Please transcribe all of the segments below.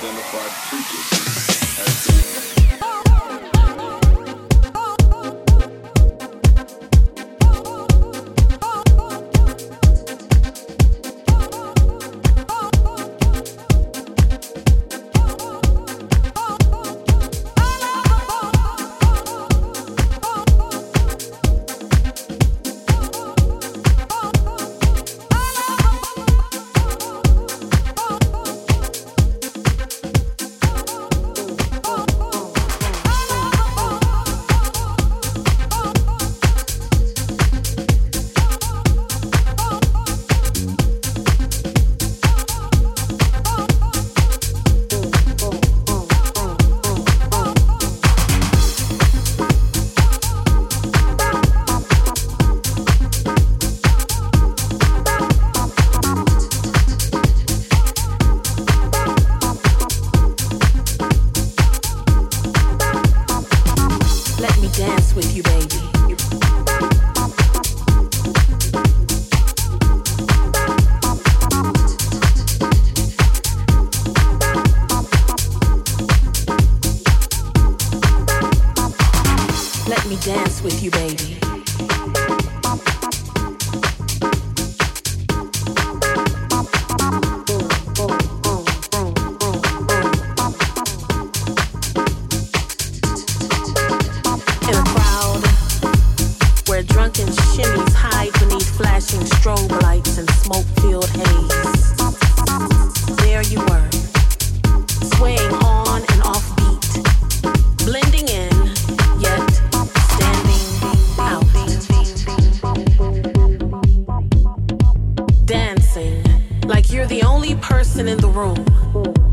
There you the only person in the room.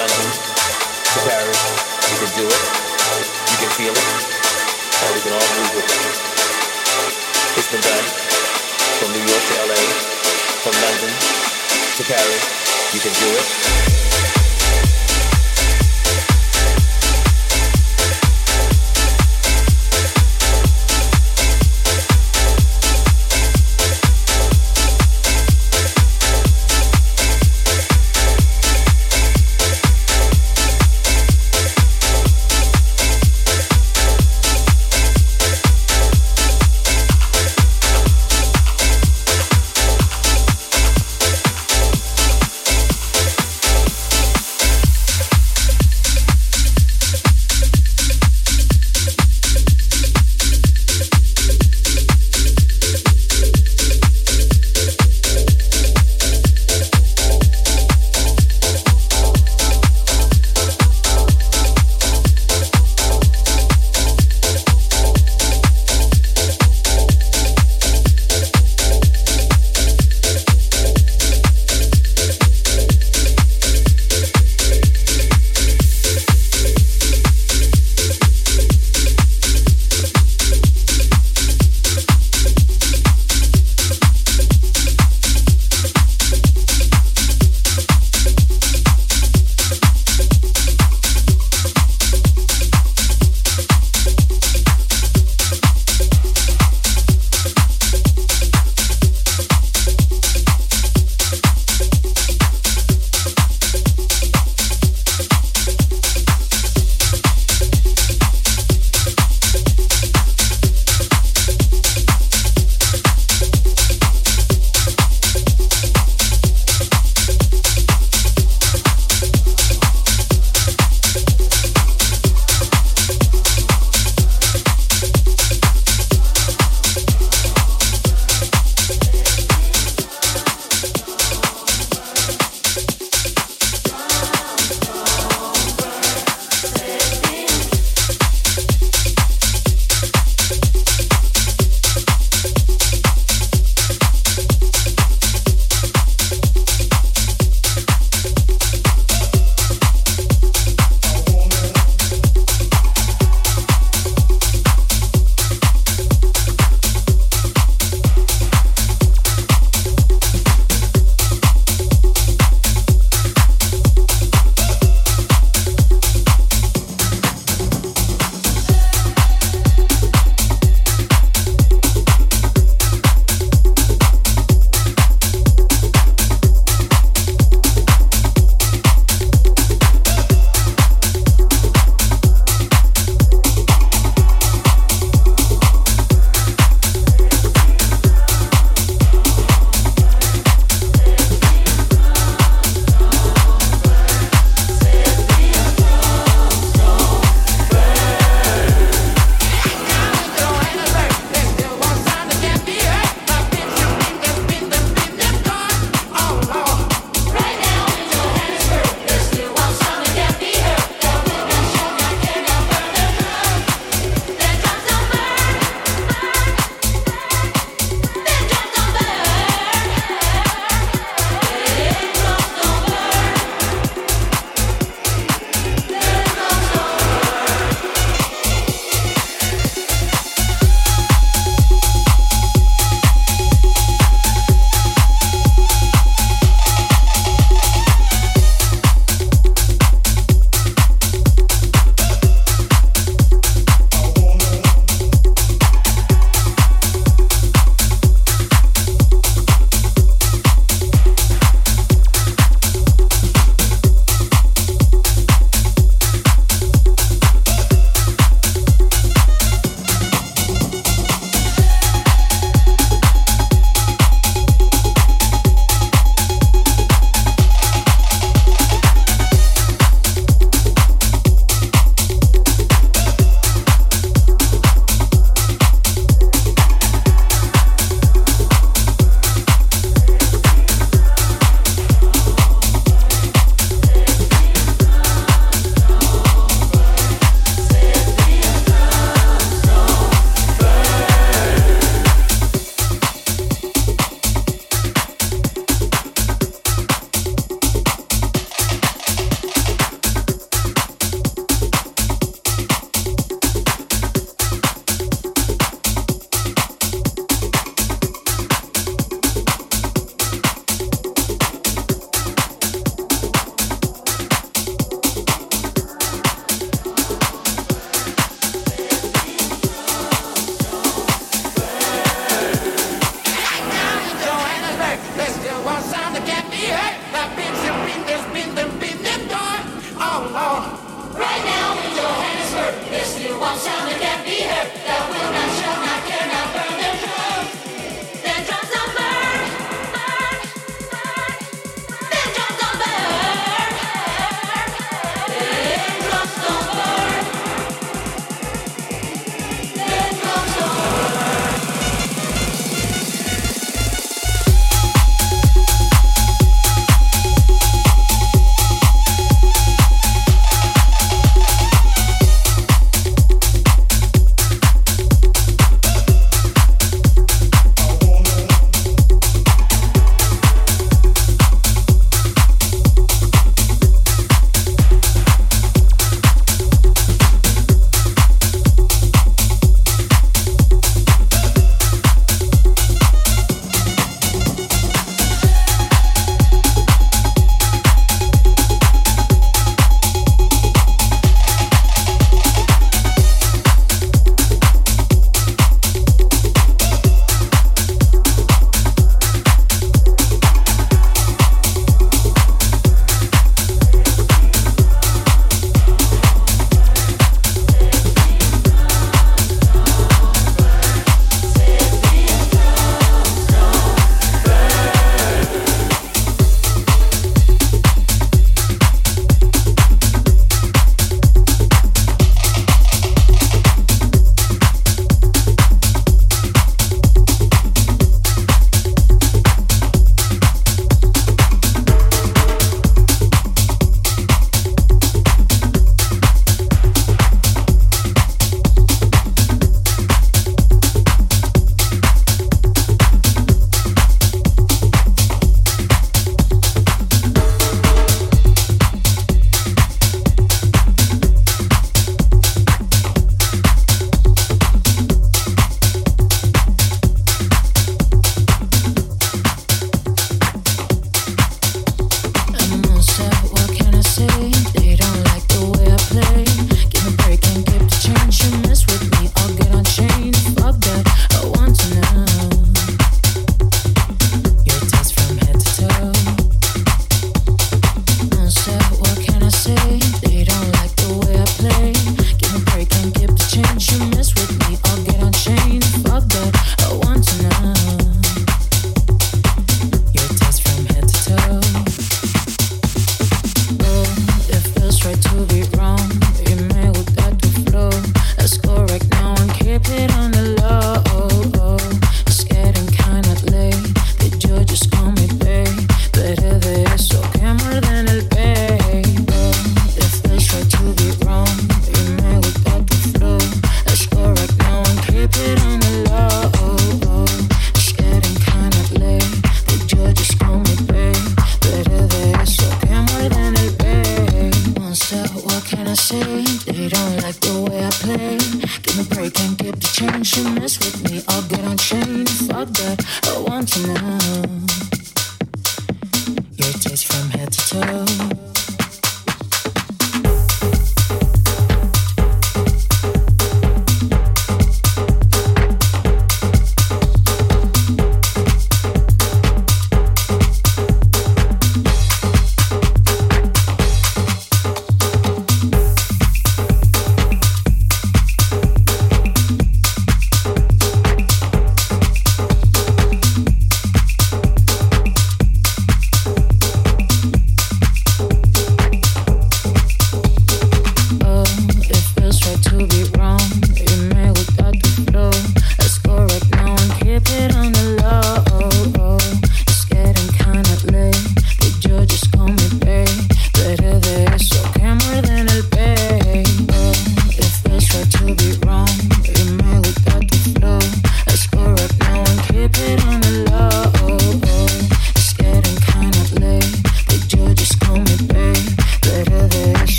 London to Paris. You can do it. You can feel it. and we can all move with it. It's been done from New York to LA, from London to Paris. You can do it.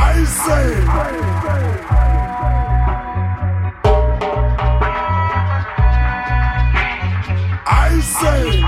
I say. I say.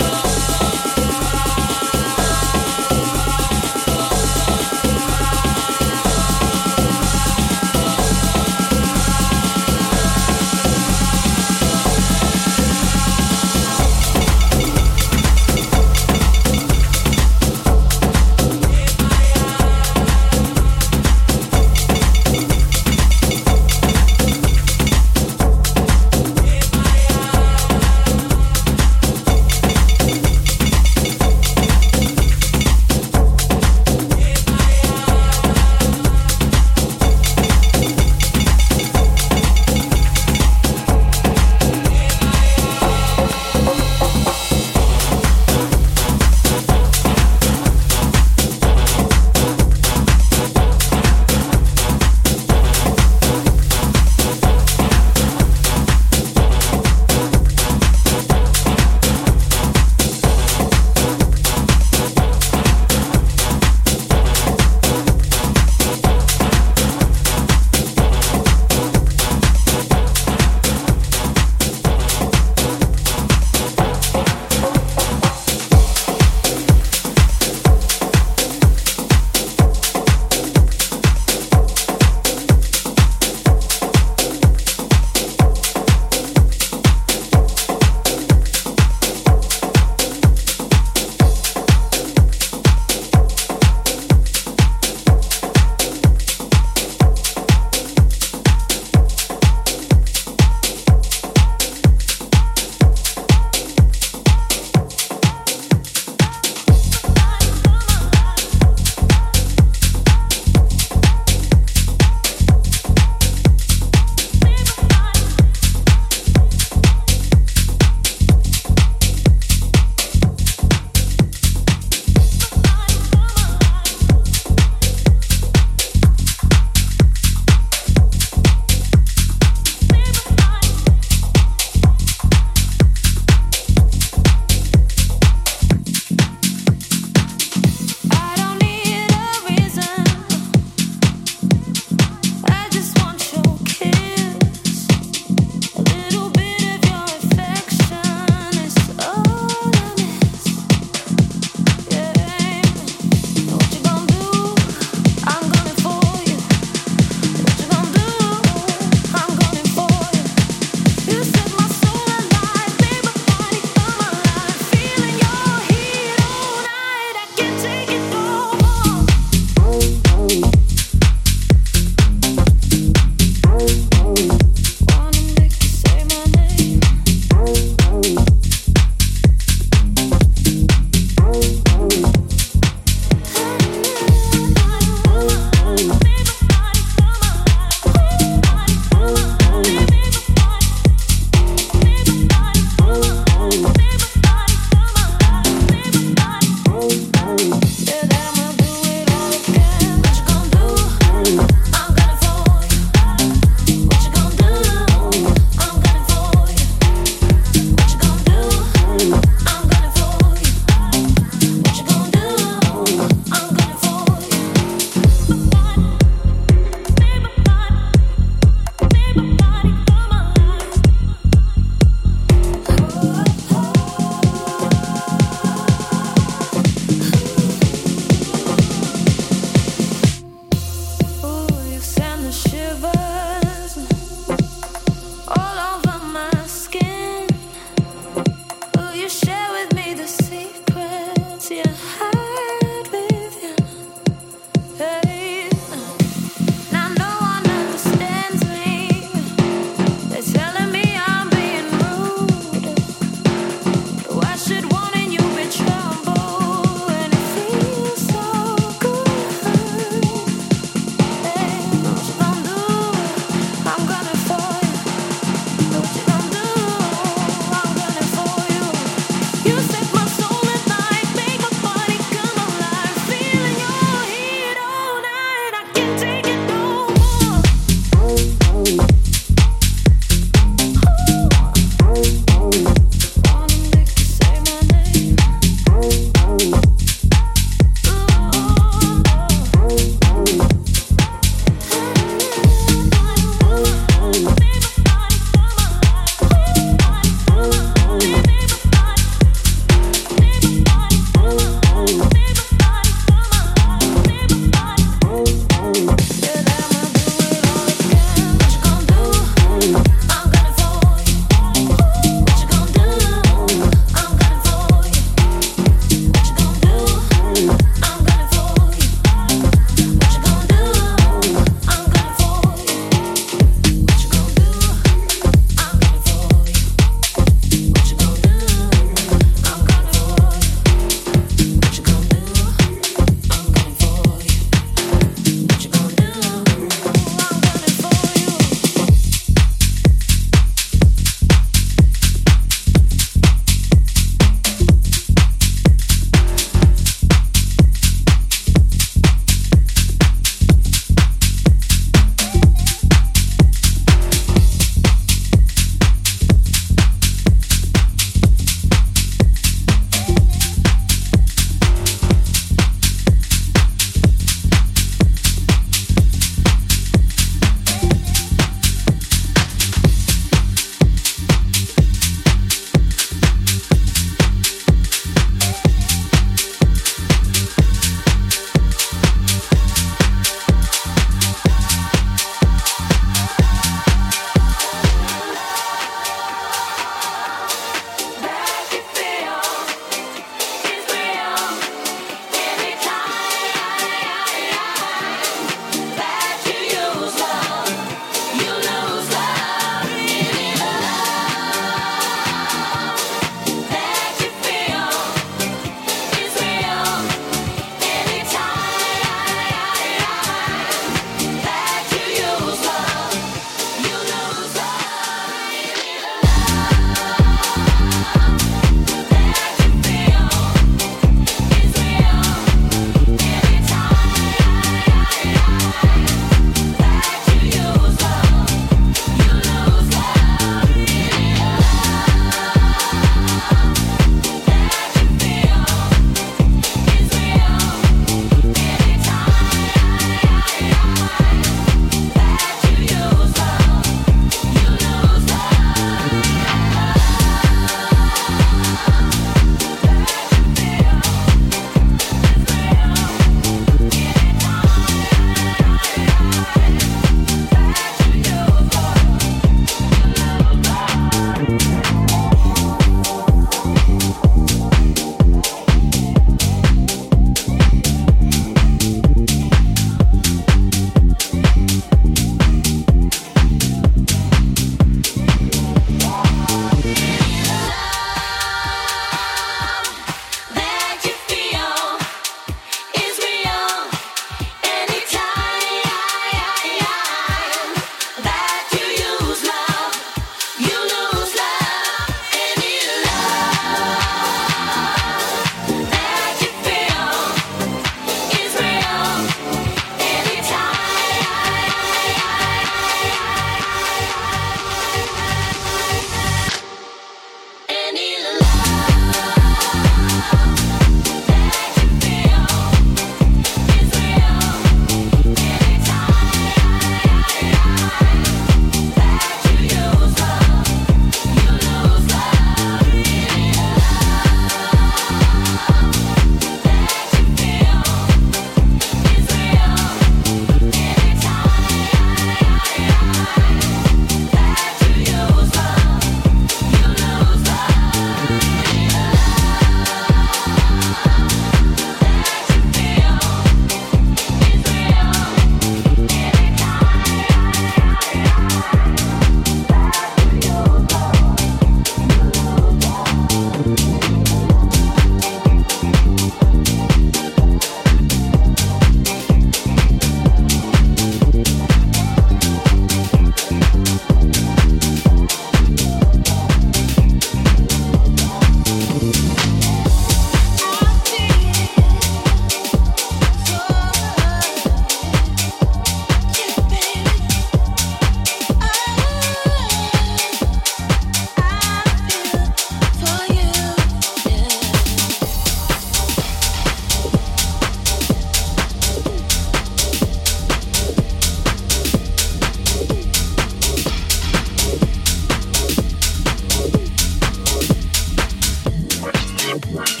Network.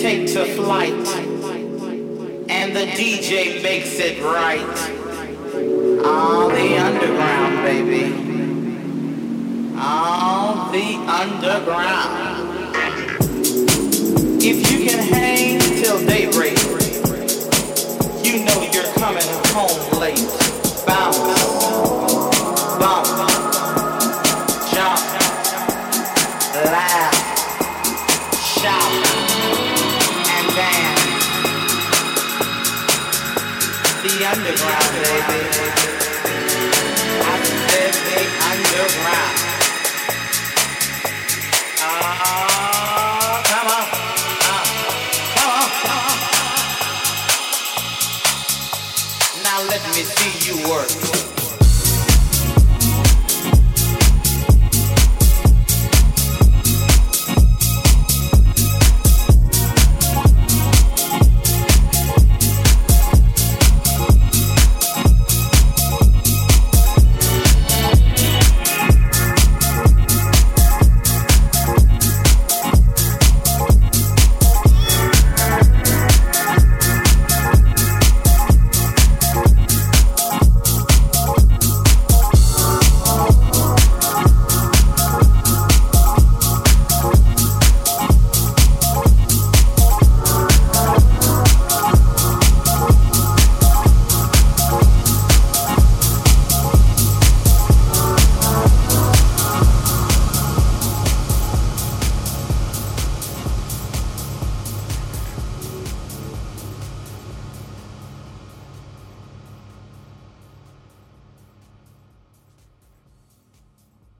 Take to flight. And the DJ makes it right. All the underground, baby. All the underground. If you can hang till daybreak, you know